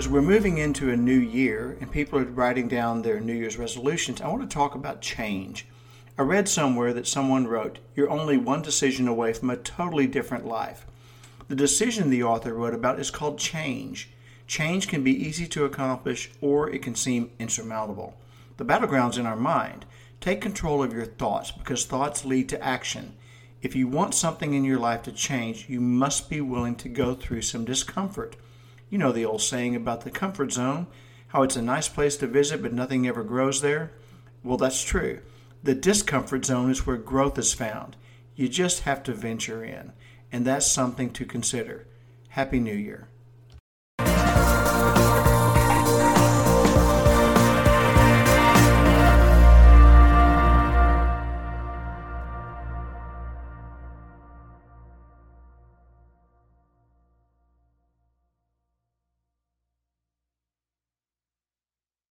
As we're moving into a new year and people are writing down their New Year's resolutions, I want to talk about change. I read somewhere that someone wrote, You're only one decision away from a totally different life. The decision the author wrote about is called change. Change can be easy to accomplish or it can seem insurmountable. The battleground's in our mind. Take control of your thoughts because thoughts lead to action. If you want something in your life to change, you must be willing to go through some discomfort. You know the old saying about the comfort zone, how it's a nice place to visit but nothing ever grows there? Well, that's true. The discomfort zone is where growth is found. You just have to venture in, and that's something to consider. Happy New Year.